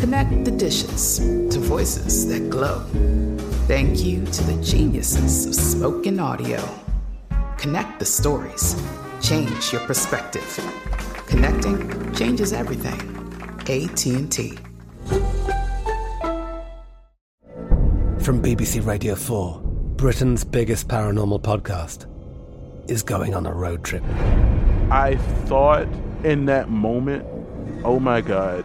Connect the dishes to voices that glow. Thank you to the geniuses of spoken audio. Connect the stories. Change your perspective. Connecting changes everything. AT&T. From BBC Radio 4, Britain's biggest paranormal podcast is going on a road trip. I thought in that moment, oh my God,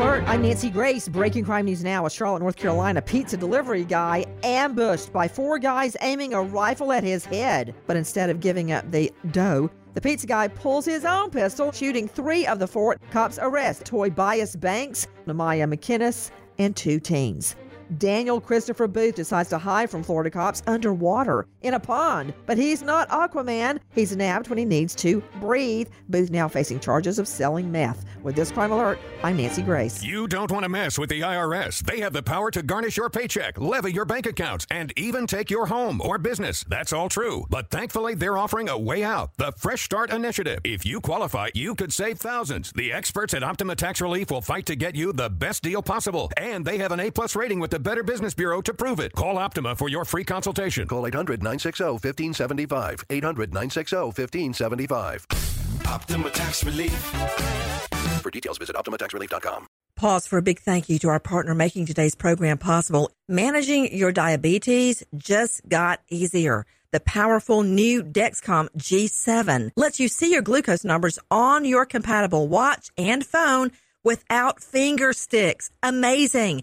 Alert! I'm Nancy Grace. Breaking crime news now. A Charlotte, North Carolina pizza delivery guy ambushed by four guys aiming a rifle at his head. But instead of giving up the dough, the pizza guy pulls his own pistol, shooting three of the four. Cops arrest Toy Bias Banks, Namaya McKinnis, and two teens. Daniel Christopher Booth decides to hide from Florida cops underwater in a pond, but he's not Aquaman. He's nabbed when he needs to breathe. Booth now facing charges of selling meth. With this crime alert, I'm Nancy Grace. You don't want to mess with the IRS. They have the power to garnish your paycheck, levy your bank accounts, and even take your home or business. That's all true. But thankfully, they're offering a way out the Fresh Start Initiative. If you qualify, you could save thousands. The experts at Optima Tax Relief will fight to get you the best deal possible. And they have an A plus rating with the Better Business Bureau to prove it. Call Optima for your free consultation. Call 800 960 1575. 800 960 1575. Optima Tax Relief. For details, visit OptimaTaxRelief.com. Pause for a big thank you to our partner making today's program possible. Managing your diabetes just got easier. The powerful new Dexcom G7 lets you see your glucose numbers on your compatible watch and phone without finger sticks. Amazing.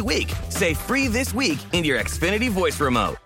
week. Say free this week in your Xfinity voice remote.